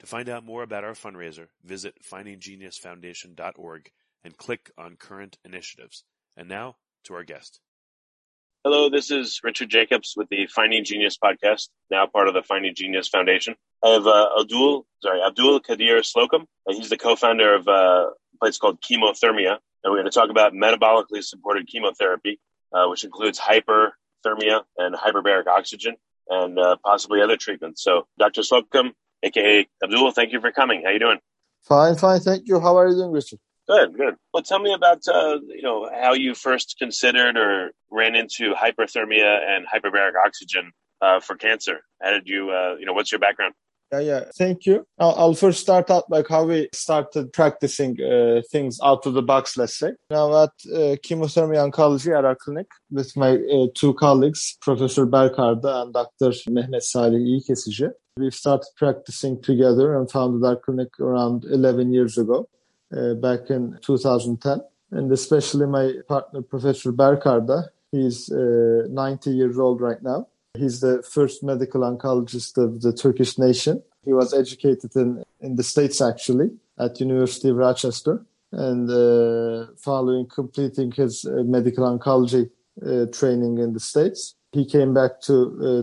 To find out more about our fundraiser, visit findinggeniusfoundation.org and click on current initiatives. And now to our guest. Hello, this is Richard Jacobs with the Finding Genius podcast, now part of the Finding Genius Foundation. I have uh, Abdul, sorry, Abdul Kadir Slocum. Uh, he's the co-founder of uh, a place called Chemothermia, and we're going to talk about metabolically supported chemotherapy, uh, which includes hyperthermia and hyperbaric oxygen, and uh, possibly other treatments. So, Dr. Slocum, aka Abdul, thank you for coming. How you doing? Fine, fine. Thank you. How are you doing, Richard? Good, good. Well, tell me about uh, you know how you first considered or ran into hyperthermia and hyperbaric oxygen uh, for cancer. How did you uh, you know what's your background? Yeah, yeah. Thank you. I'll, I'll first start out like how we started practicing uh, things out of the box, let's say. Now at uh, Chemothermia oncology at our clinic with my uh, two colleagues, Professor Berkarda and Dr. Mehmet Salih İyikesici. We started practicing together and founded our clinic around 11 years ago, uh, back in 2010. And especially my partner, Professor Berkarda, he's uh, 90 years old right now. He's the first medical oncologist of the Turkish nation. He was educated in, in the States actually at University of Rochester and uh, following completing his uh, medical oncology uh, training in the States, he came back to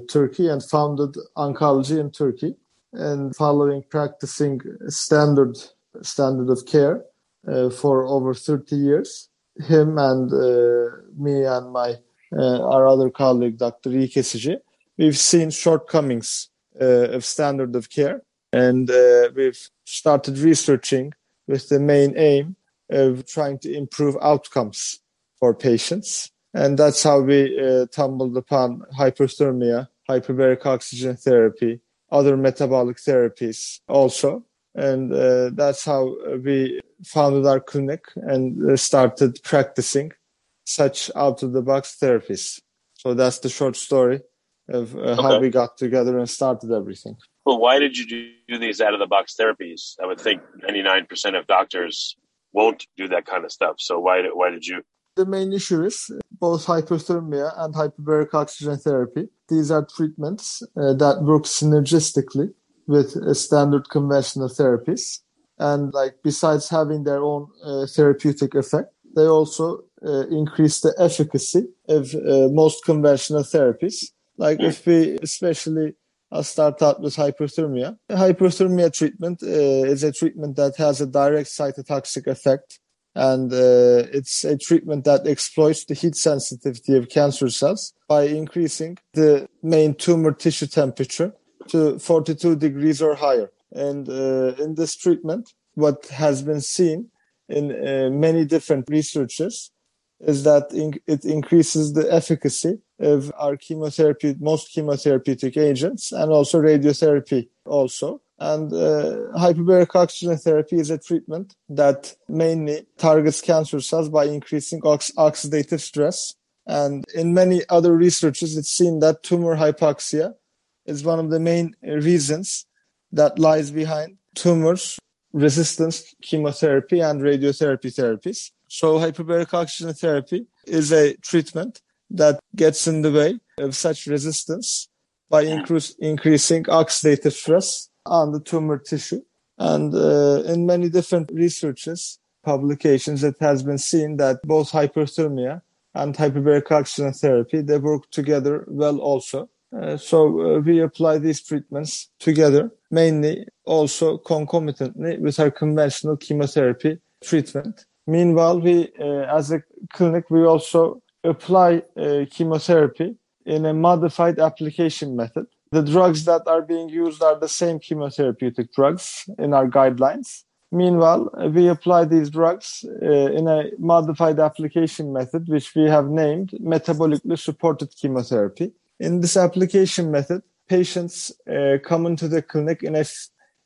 uh, Turkey and founded oncology in Turkey and following practicing standard standard of care uh, for over 30 years. Him and uh, me and my uh, our other colleague, Dr. İyikesici, we've seen shortcomings uh, of standard of care, and uh, we've started researching with the main aim of trying to improve outcomes for patients. And that's how we uh, tumbled upon hyperthermia, hyperbaric oxygen therapy, other metabolic therapies also. And uh, that's how we founded our clinic and uh, started practicing such out of the box therapies. So that's the short story of uh, how we got together and started everything. Well, why did you do these out of the box therapies? I would think 99% of doctors won't do that kind of stuff. So why did, why did you? The main issue is both hyperthermia and hyperbaric oxygen therapy. These are treatments uh, that work synergistically with uh, standard conventional therapies. And like besides having their own uh, therapeutic effect, they also uh, increase the efficacy of uh, most conventional therapies. Like if we especially I'll start out with hyperthermia. Hyperthermia treatment uh, is a treatment that has a direct cytotoxic effect and uh, it's a treatment that exploits the heat sensitivity of cancer cells by increasing the main tumor tissue temperature to 42 degrees or higher. And uh, in this treatment, what has been seen in uh, many different researches is that it increases the efficacy of our chemotherapy, most chemotherapeutic agents, and also radiotherapy also. And uh, hyperbaric oxygen therapy is a treatment that mainly targets cancer cells by increasing ox- oxidative stress. And in many other researches, it's seen that tumor hypoxia is one of the main reasons that lies behind tumors resistance chemotherapy and radiotherapy therapies. So hyperbaric oxygen therapy is a treatment that gets in the way of such resistance by increase, increasing oxidative stress on the tumor tissue. And uh, in many different researches, publications, it has been seen that both hyperthermia and hyperbaric oxygen therapy, they work together well also. Uh, so uh, we apply these treatments together, mainly also concomitantly with our conventional chemotherapy treatment. Meanwhile, we, uh, as a clinic, we also apply uh, chemotherapy in a modified application method the drugs that are being used are the same chemotherapeutic drugs in our guidelines. Meanwhile, we apply these drugs uh, in a modified application method, which we have named metabolically supported chemotherapy. In this application method, patients uh, come into the clinic in a,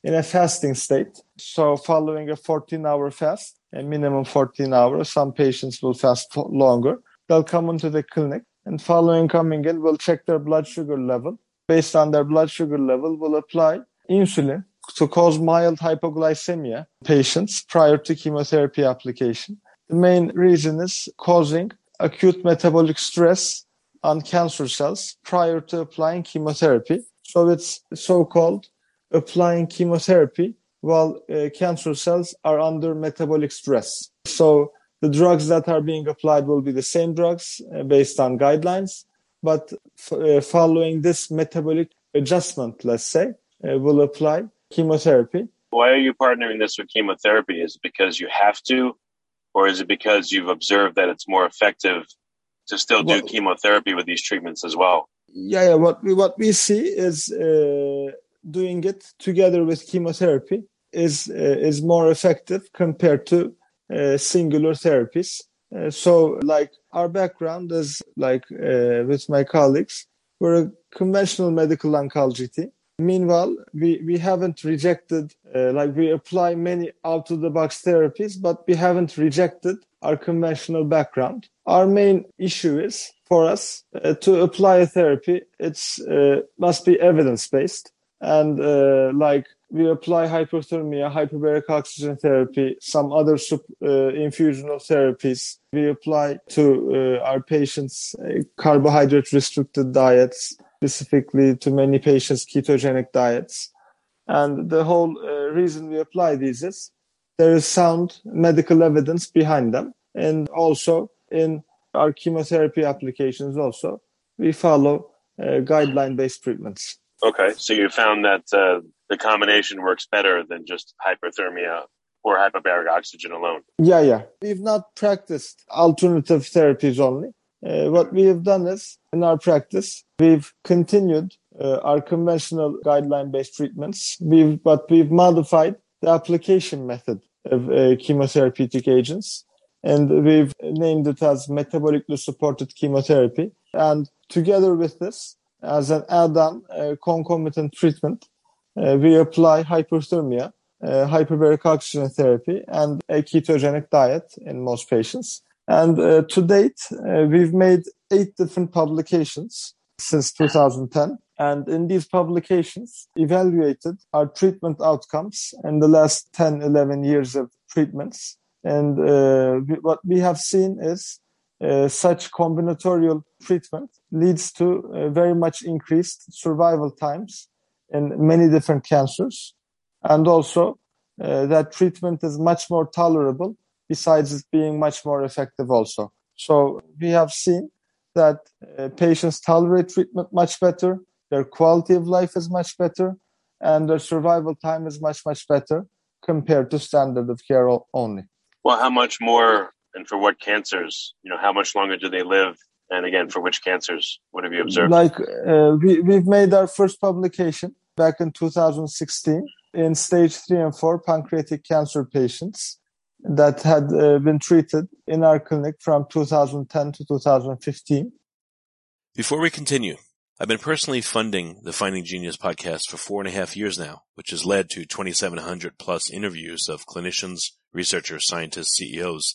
in a fasting state. So following a 14 hour fast, a minimum 14 hours, some patients will fast longer. They'll come into the clinic and following coming in, we'll check their blood sugar level based on their blood sugar level, we'll apply insulin to cause mild hypoglycemia patients prior to chemotherapy application. The main reason is causing acute metabolic stress on cancer cells prior to applying chemotherapy. So it's so-called applying chemotherapy while uh, cancer cells are under metabolic stress. So the drugs that are being applied will be the same drugs uh, based on guidelines, but uh, following this metabolic adjustment, let's say, uh, will apply chemotherapy. Why are you partnering this with chemotherapy? Is it because you have to, or is it because you've observed that it's more effective to still do well, chemotherapy with these treatments as well? Yeah, yeah. What we what we see is uh, doing it together with chemotherapy is uh, is more effective compared to uh, singular therapies. Uh, so, like our background is like with my colleagues, we're a conventional medical oncology team. Meanwhile, we, we haven't rejected, uh, like we apply many out of the box therapies, but we haven't rejected our conventional background. Our main issue is for us uh, to apply a therapy, it's uh, must be evidence based and uh, like we apply hyperthermia, hyperbaric oxygen therapy, some other uh, infusional therapies. We apply to uh, our patients uh, carbohydrate restricted diets, specifically to many patients ketogenic diets. And the whole uh, reason we apply these is there is sound medical evidence behind them. And also in our chemotherapy applications also, we follow uh, guideline based treatments. Okay, so you found that uh, the combination works better than just hyperthermia or hyperbaric oxygen alone. Yeah, yeah. We've not practiced alternative therapies only. Uh, what we have done is, in our practice, we've continued uh, our conventional guideline-based treatments, we've, but we've modified the application method of uh, chemotherapeutic agents, and we've named it as metabolically supported chemotherapy. And together with this, as an add-on uh, concomitant treatment, uh, we apply hyperthermia, uh, hyperbaric oxygen therapy, and a ketogenic diet in most patients. And uh, to date, uh, we've made eight different publications since 2010. And in these publications, evaluated our treatment outcomes in the last 10, 11 years of treatments. And uh, what we have seen is uh, such combinatorial treatment leads to uh, very much increased survival times in many different cancers. And also uh, that treatment is much more tolerable besides it being much more effective also. So we have seen that uh, patients tolerate treatment much better, their quality of life is much better, and their survival time is much, much better compared to standard of care only. Well, how much more and for what cancers? You know, how much longer do they live? And again, for which cancers? What have you observed? Like uh, we, we've made our first publication back in 2016 in stage three and four pancreatic cancer patients that had uh, been treated in our clinic from 2010 to 2015. Before we continue, I've been personally funding the Finding Genius podcast for four and a half years now, which has led to 2,700 plus interviews of clinicians, researchers, scientists, CEOs,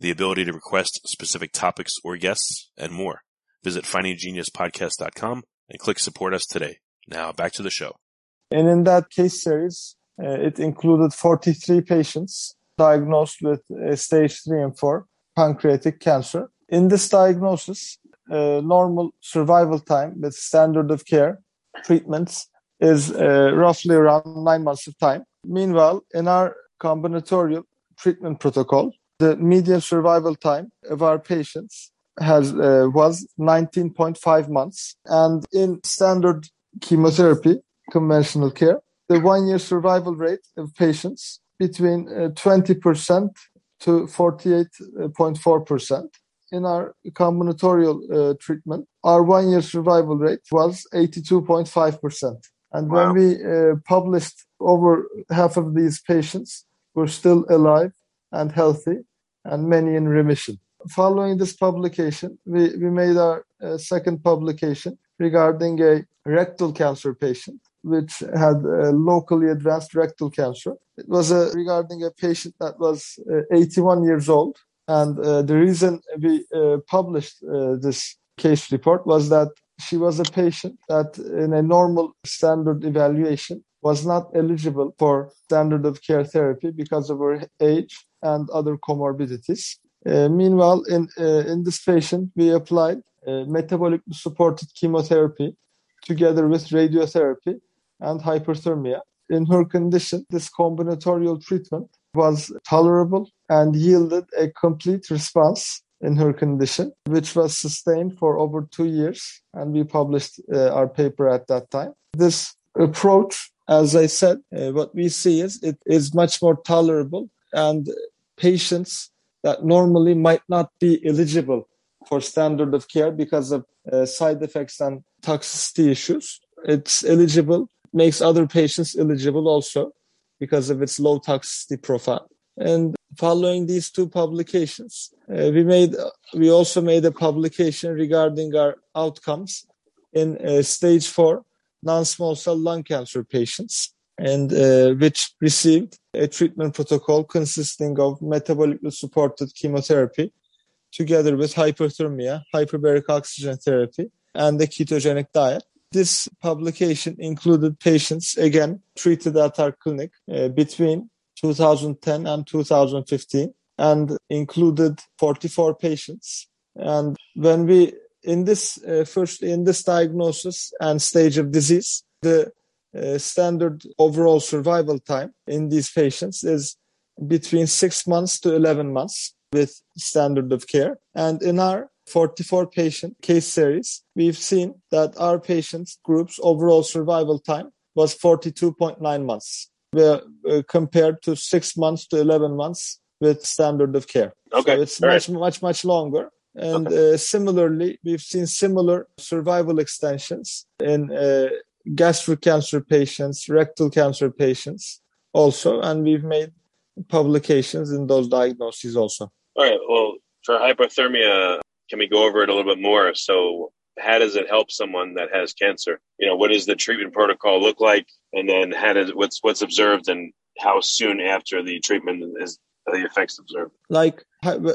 the ability to request specific topics or guests, and more. Visit findinggeniuspodcast.com and click support us today. Now back to the show. And in that case series, uh, it included 43 patients diagnosed with uh, stage 3 and 4 pancreatic cancer. In this diagnosis, uh, normal survival time with standard of care treatments is uh, roughly around nine months of time. Meanwhile, in our combinatorial treatment protocol, the median survival time of our patients has uh, was 19.5 months, and in standard chemotherapy, conventional care, the one-year survival rate of patients between uh, 20% to 48.4%. In our combinatorial uh, treatment, our one-year survival rate was 82.5%. And wow. when we uh, published over half of these patients were still alive and healthy and many in remission. Following this publication, we, we made our uh, second publication regarding a rectal cancer patient which had locally advanced rectal cancer. It was uh, regarding a patient that was uh, 81 years old. And uh, the reason we published this case report was that she was a patient that in a normal standard evaluation was not eligible for standard of care therapy because of her age and other comorbidities. Uh, meanwhile, in, uh, in this patient, we applied uh, metabolic supported chemotherapy together with radiotherapy and hyperthermia. In her condition, this combinatorial treatment was tolerable and yielded a complete response in her condition, which was sustained for over two years. And we published uh, our paper at that time. This approach, as I said, uh, what we see is it is much more tolerable and patients that normally might not be eligible for standard of care because of uh, side effects and toxicity issues. It's eligible, makes other patients eligible also because of its low toxicity profile. And following these two publications, uh, we made we also made a publication regarding our outcomes in uh, stage four non-small cell lung cancer patients, and uh, which received a treatment protocol consisting of metabolically supported chemotherapy, together with hyperthermia, hyperbaric oxygen therapy, and a ketogenic diet. This publication included patients again treated at our clinic uh, between 2010 and 2015 and included 44 patients. And when we, in this, uh, first, in this diagnosis and stage of disease, the uh, standard overall survival time in these patients is between six months to 11 months with standard of care. And in our 44 patient case series, we've seen that our patients groups overall survival time was 42.9 months uh, compared to six months to 11 months with standard of care. Okay. So it's All much, right. much, much longer. And Okay. uh, similarly, we've seen similar survival extensions in uh, gastric cancer patients, rectal cancer patients also. And we've made publications in those diagnoses also. All right. Well, for hyperthermia, can we go over it a little bit more? So, how does it help someone that has cancer? You know, what does the treatment protocol look like, and then how does what's what's observed, and how soon after the treatment is the effects observed? like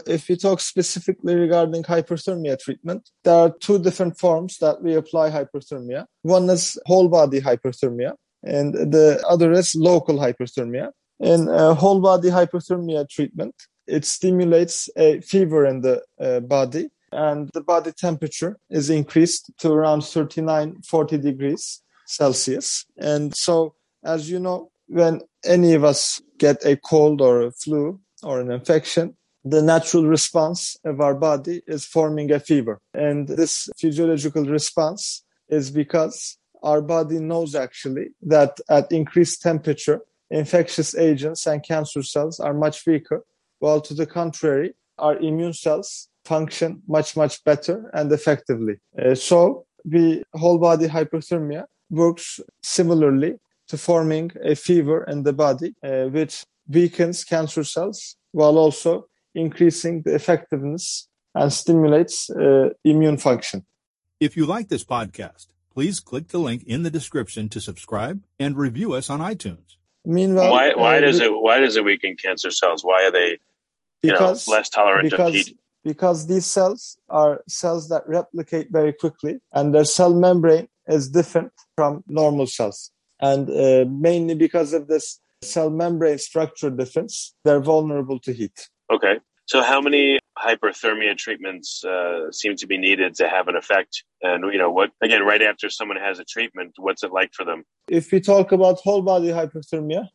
if we talk specifically regarding hyperthermia treatment there are two different forms that we apply hyperthermia. One is whole body hyperthermia and the other is local hyperthermia. In uh, whole body hyperthermia treatment it stimulates a fever in the uh, body and the body temperature is increased to around 39 40 degrees celsius. And so as you know when any of us get a cold or a flu or an infection, the natural response of our body is forming a fever. And this physiological response is because our body knows actually that at increased temperature, infectious agents and cancer cells are much weaker, while to the contrary, our immune cells function much, much better and effectively. Uh, so the whole body hyperthermia works similarly to forming a fever in the body, uh, which weakens cancer cells while also increasing the effectiveness and stimulates uh, immune function. If you like this podcast, please click the link in the description to subscribe and review us on iTunes. Meanwhile, Why, why uh, does it why does it weaken cancer cells? Why are they you know, less tolerant of because heat? because these cells are cells that replicate very quickly and their cell membrane is different from normal cells and uh, mainly because of this cell membrane structure difference they're vulnerable to heat Okay. So how many hyperthermia treatments uh, seem to be needed to have an effect? And you know what? Again, right after someone has a treatment, what's it like for them? if we talk about whole body hyperthermia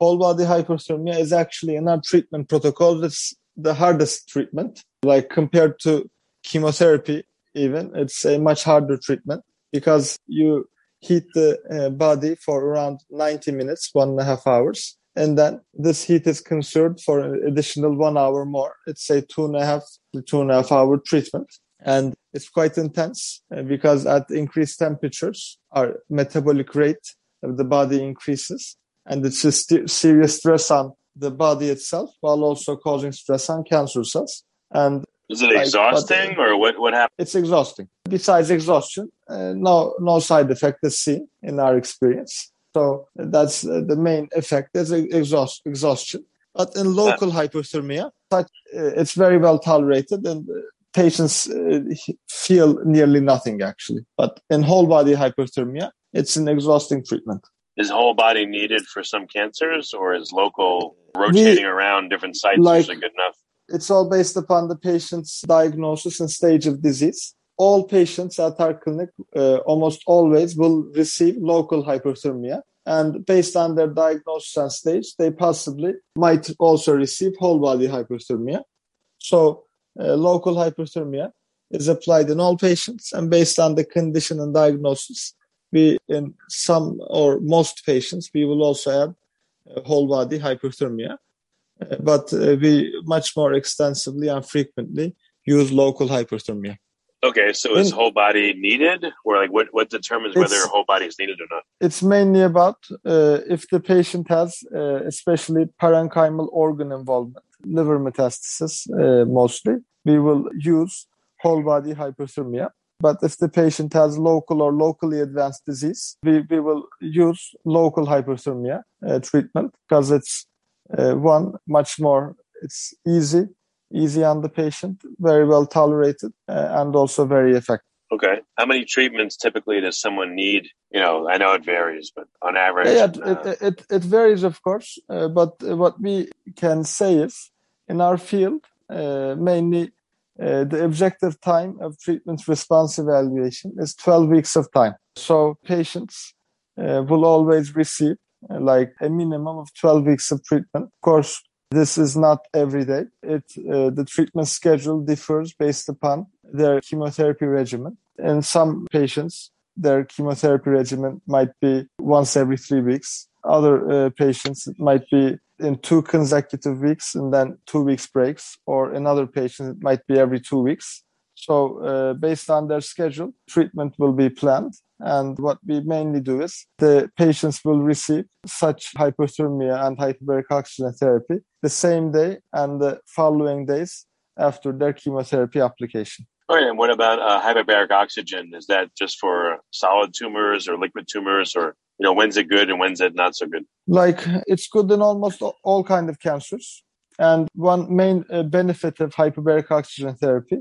whole body hyperthermia is actually in our treatment protocol it's the hardest treatment like compared to chemotherapy even it's a much harder treatment because you heat the uh, body for around 90 minutes one and a half hours and then this heat is conserved for an additional one hour more. It's a two and a half to two and a half hour treatment. And it's quite intense uh, because at increased temperatures our metabolic rate of the body increases. And it's a st- serious stress on the body itself while also causing stress on cancer cells. And Is it Like, exhausting, or what? What happens? it's exhausting. Besides exhaustion uh, no no side effect is seen in our experience so that's uh, the main effect. Is exhaust, exhaustion. But in local hyperthermia such, uh, it's very well tolerated and uh, patients uh, feel nearly nothing actually. But in whole body hyperthermia it's an exhausting treatment. Is whole body needed for some cancers, or is local rotating around different sites like- usually good enough? it's all based upon the patient's diagnosis and stage of disease. All patients at our clinic uh, almost always will receive local hyperthermia. And based on their diagnosis and stage, they possibly might also receive whole body hyperthermia. So uh, local hyperthermia is applied in all patients. And based on the condition and diagnosis, we in some or most patients, we will also add uh, whole body hyperthermia Uh, but uh, we much more extensively and frequently use local hyperthermia. Okay, so is In- whole body needed, or like what? What determines whether It's- whole body is needed or not? It's mainly about uh, if the patient has uh, especially parenchymal organ involvement, liver metastasis uh, mostly, we will use whole body hyperthermia. But if the patient has local or locally advanced disease, we, we will use local hyperthermia uh, treatment because it's uh, one much more it's easy easy on the patient very well tolerated uh, and also very effective. Okay, how many treatments typically does someone need? You know, I know it varies, but on average, yeah, uh, it, it, it, it varies of course uh, but what we can say is in our field uh, mainly uh, the objective time of treatment response evaluation is 12 weeks of time. So patients uh, will always receive uh, like a minimum of 12 weeks of treatment. Of course this is not every day it uh, the treatment schedule differs based upon their chemotherapy regimen in some patients their chemotherapy regimen might be once every three weeks. Other uh, patients might be in two consecutive weeks and then two weeks breaks, or in other patients it might be every two weeks. So, uh, based on their schedule, treatment will be planned. And what we mainly do is the patients will receive such hyperthermia and hyperbaric oxygen therapy the same day and the following days after their chemotherapy application. All right, and what about uh, hyperbaric oxygen? Is that just for solid tumors or liquid tumors, or you know, when's it good and when's it not so good? like it's good in almost all- all kind of cancers and one main uh, benefit of hyperbaric oxygen therapy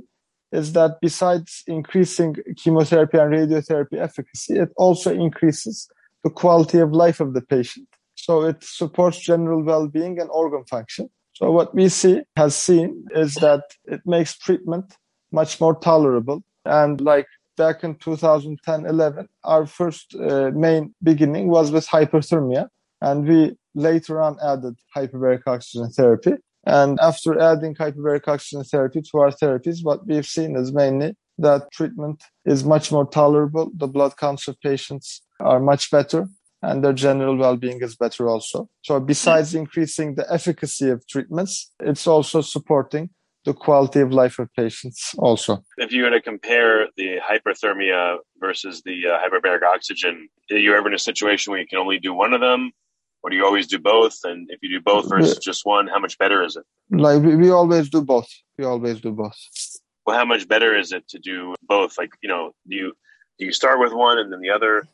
is that besides increasing chemotherapy and radiotherapy efficacy it also increases the quality of life of the patient so it supports general well-being and organ function so what we see has seen is that it makes treatment much more tolerable and like back in 2010-11 our first uh, main beginning was with hyperthermia and we later on added hyperbaric oxygen therapy. And after adding hyperbaric oxygen therapy to our therapies, what we've seen is mainly that treatment is much more tolerable. The blood counts of patients are much better and their general well-being is better also. So besides increasing the efficacy of treatments, it's also supporting the quality of life of patients also. If you were to compare the hyperthermia versus the uh, hyperbaric oxygen, are you ever in a situation where you can only do one of them? Or do you always do both? And if you do both versus just one, how much better is it? Like we, we always do both. We always do both. Well, how much better is it to do both? Like, you know, do you do you start with one and then the other?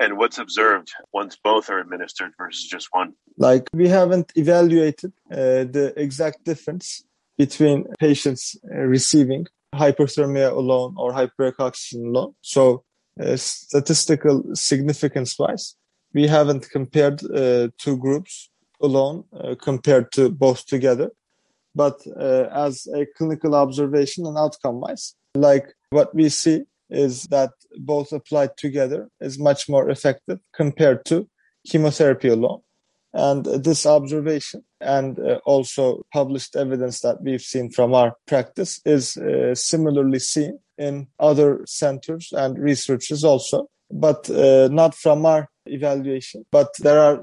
And what's observed once both are administered versus just one? Like we haven't evaluated uh, the exact difference between patients uh, receiving hyperthermia alone or oxygen alone. So uh, statistical significance wise, we haven't compared uh, two groups alone uh, compared to both together. But uh, as a clinical observation and outcome wise, like what we see is that both applied together is much more effective compared to chemotherapy alone. And this observation and uh, also published evidence that we've seen from our practice is uh, similarly seen in other centers and researchers also, but uh, not from our evaluation. But there are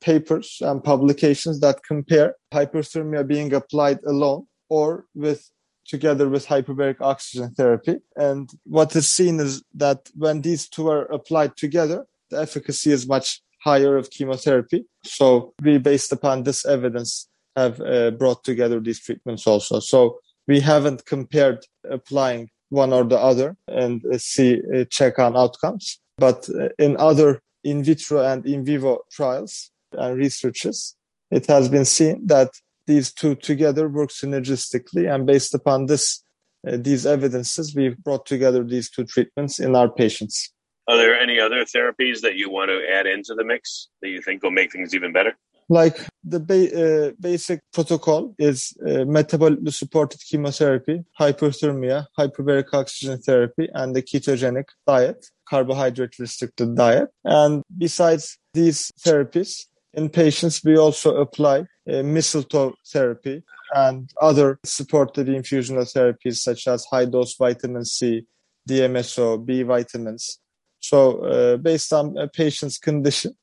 papers and publications that compare hyperthermia being applied alone or with together with hyperbaric oxygen therapy. And what is seen is that when these two are applied together, the efficacy is much higher of chemotherapy. So we, based upon this evidence, have uh, brought together these treatments also. So we haven't compared applying one or the other and uh, see uh, check on outcomes. But uh, in other in vitro and in vivo trials and researches, it has been seen that these two together work synergistically. And based upon this, uh, these evidences, we've brought together these two treatments in our patients. Are there any other therapies that you want to add into the mix that you think will make things even better? Like the ba- uh, basic protocol is uh, metabolically supported chemotherapy, hyperthermia, hyperbaric oxygen therapy, and the ketogenic diet, carbohydrate restricted diet. And besides these therapies, in patients, we also apply uh, mistletoe therapy and other supportive infusional therapies such as high dose vitamin C, DMSO, B vitamins. So, uh, based on a patient's condition,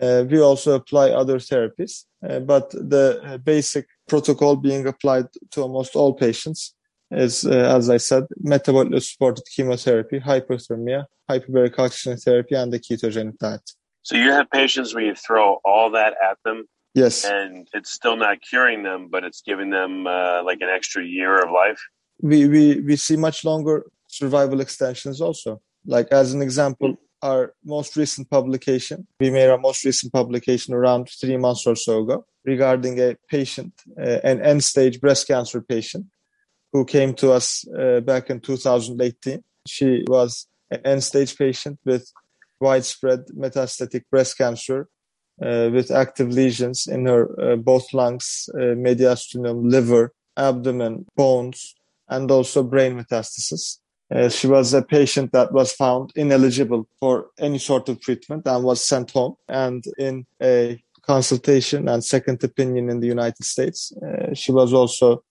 uh, we also apply other therapies, uh, but the uh, basic protocol being applied to almost all patients is, uh, as I said, metabolically supported chemotherapy, hyperthermia, hyperbaric oxygen therapy, and the ketogenic diet. So you have patients where you throw all that at them, yes, and it's still not curing them, but it's giving them uh, like an extra year of life. We we we see much longer survival extensions also. Like as an example, our most recent publication, we made our most recent publication around three months or so ago regarding a patient, uh, an end stage breast cancer patient who came to us uh, back in 2018. She was an end stage patient with widespread metastatic breast cancer uh, with active lesions in her uh, both lungs, uh, mediastinum, liver, abdomen, bones, and also brain metastasis. Uh, she was a patient that was found ineligible for any sort of treatment and was sent home. And in a consultation and second opinion in the United States, uh, she was also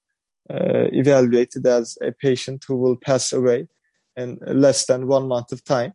uh, evaluated as a patient who will pass away in less than one month of time.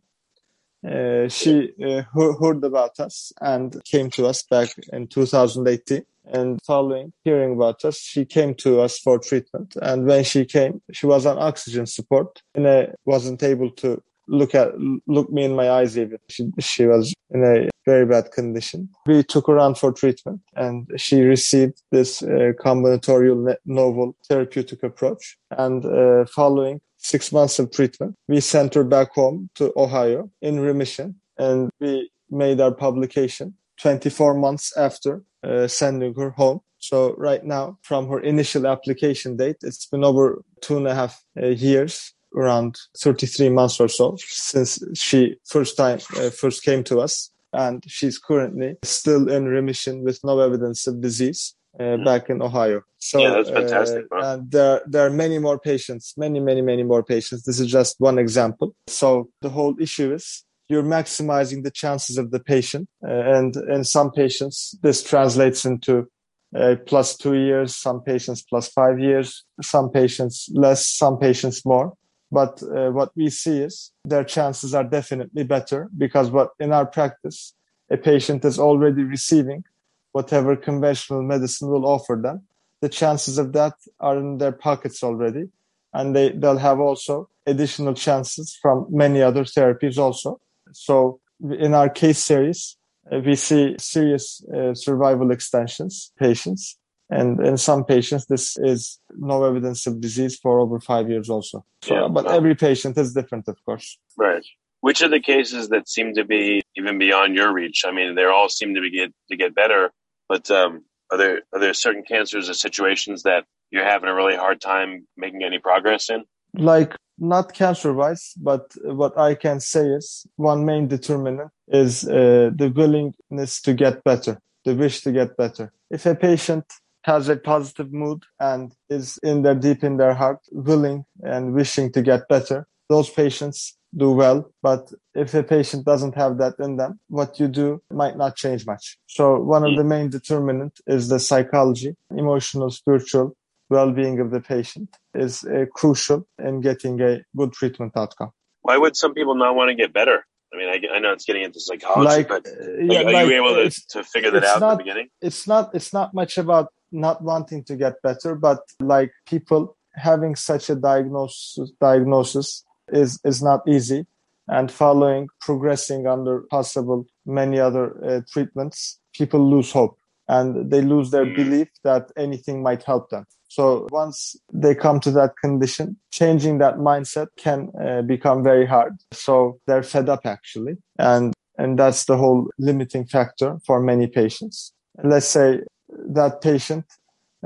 Uh, she uh, heard about us and came to us back in 2018. And following hearing about us, she came to us for treatment. And when she came, she was on oxygen support and I wasn't able to look at look me in my eyes even. She, she was in a very bad condition. We took her on for treatment and she received this uh, combinatorial novel therapeutic approach. And uh, following six months of treatment. We sent her back home to Ohio in remission and we made our publication 24 months after uh, sending her home. So right now, from her initial application date, it's been over two and a half uh, years, around 33 months or so since she first time uh, first came to us. And she's currently still in remission with no evidence of disease uh, back in Ohio. So yeah, that's fantastic. Uh, and there, there are many more patients, many, many, many more patients. This is just one example. So the whole issue is you're maximizing the chances of the patient. Uh, and in some patients, this translates into uh, plus two years, some patients plus five years, some patients less, some patients more. But uh, what we see is their chances are definitely better because what in our practice, a patient is already receiving whatever conventional medicine will offer them. The chances of that are in their pockets already. And they, they'll have also additional chances from many other therapies also. So in our case series, uh, we see serious uh, survival extensions patients and in some patients this is no evidence of disease for over five years also so, yeah, but every patient is different of course right which are the cases that seem to be even beyond your reach i mean they all seem to be get to get better but um, are there are there certain cancers or situations that you're having a really hard time making any progress in like not cancer wise, but what I can say is one main determinant is uh, the willingness to get better, the wish to get better. If a patient has a positive mood and is in their deep in their heart willing and wishing to get better, those patients do well. But if a patient doesn't have that in them, what you do might not change much. So one of the main determinant is the psychology, emotional, spiritual, well-being of the patient is uh, crucial in getting a good treatment outcome. Why would some people not want to get better? I mean, I, I know it's getting into psychology, like, but uh, yeah, are like, you able to, to figure that out not, in the beginning? It's not. It's not much about not wanting to get better, but like people having such a diagnosis diagnosis is is not easy, and following progressing under possible many other uh, treatments, people lose hope and they lose their mm. belief that anything might help them. So once they come to that condition, changing that mindset can uh, become very hard. So they're fed up actually. And, and that's the whole limiting factor for many patients. Let's say that patient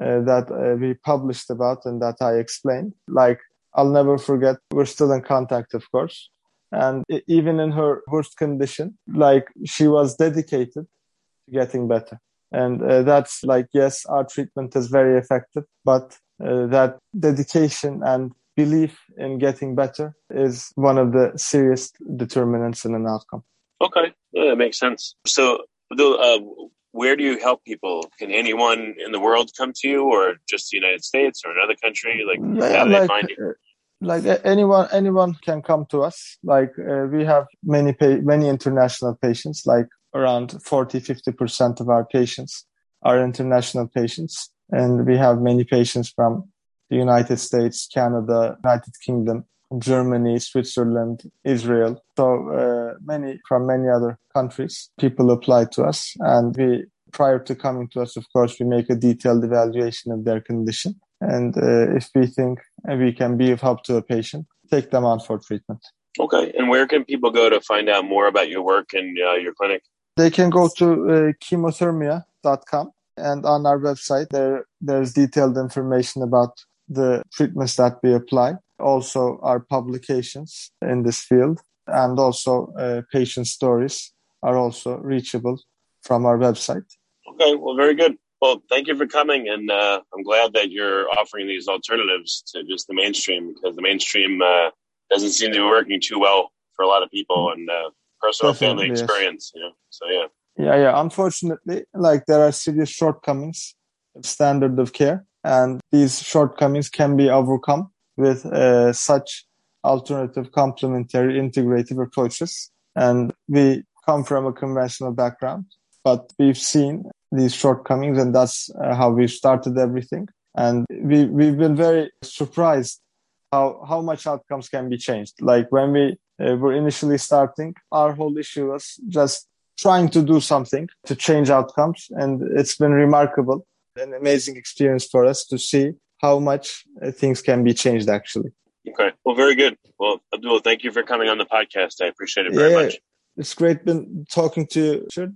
uh, that uh, we published about and that I explained, like I'll never forget, we're still in contact, of course. And even in her worst condition, like she was dedicated to getting better. And uh, that's like yes our treatment is very effective but uh, that dedication and belief in getting better is one of the serious determinants in an outcome. Okay. Yeah, that makes sense. So uh, where do you help people? Can anyone in the world come to you or just the united states or another country? Like how do like, they find you like anyone anyone can come to us. Like uh, we have many pa- many international patients. Like around 40 50% of our patients are international patients. And we have many patients from the united states canada united kingdom germany switzerland israel. So uh, many from many other countries. People apply to us. And we prior to coming to us of course we make a detailed evaluation of their condition and uh, if we think we can be of help to a patient, take them on for treatment. Okay. And where can people go to find out more about your work and uh, your clinic? They can go to uh, chemothermia.com and on our website there there's detailed information about the treatments that we apply, also our publications in this field, and also uh, patient stories are also reachable from our website. Okay, well, very good. Well, thank you for coming, and uh, I'm glad that you're offering these alternatives to just the mainstream because the mainstream uh, doesn't seem to be working too well for a lot of people and uh, personal Definitely, family experience. Yes. You know, so yeah. Yeah, yeah. Unfortunately, like there are serious shortcomings of standard of care, and these shortcomings can be overcome with uh, such alternative, complementary, integrative approaches. And we come from a conventional background, but we've seen these shortcomings, and that's uh, how we started everything. And we we've been very surprised how how much outcomes can be changed. Like when we uh, were initially starting, our whole issue was just trying to do something to change outcomes, and it's been remarkable, an amazing experience for us to see how much uh, things can be changed actually. Okay. Well, very good. Well, Abdul, thank you for coming on the podcast. I appreciate it very yeah, much. It's great been talking to you, Richard.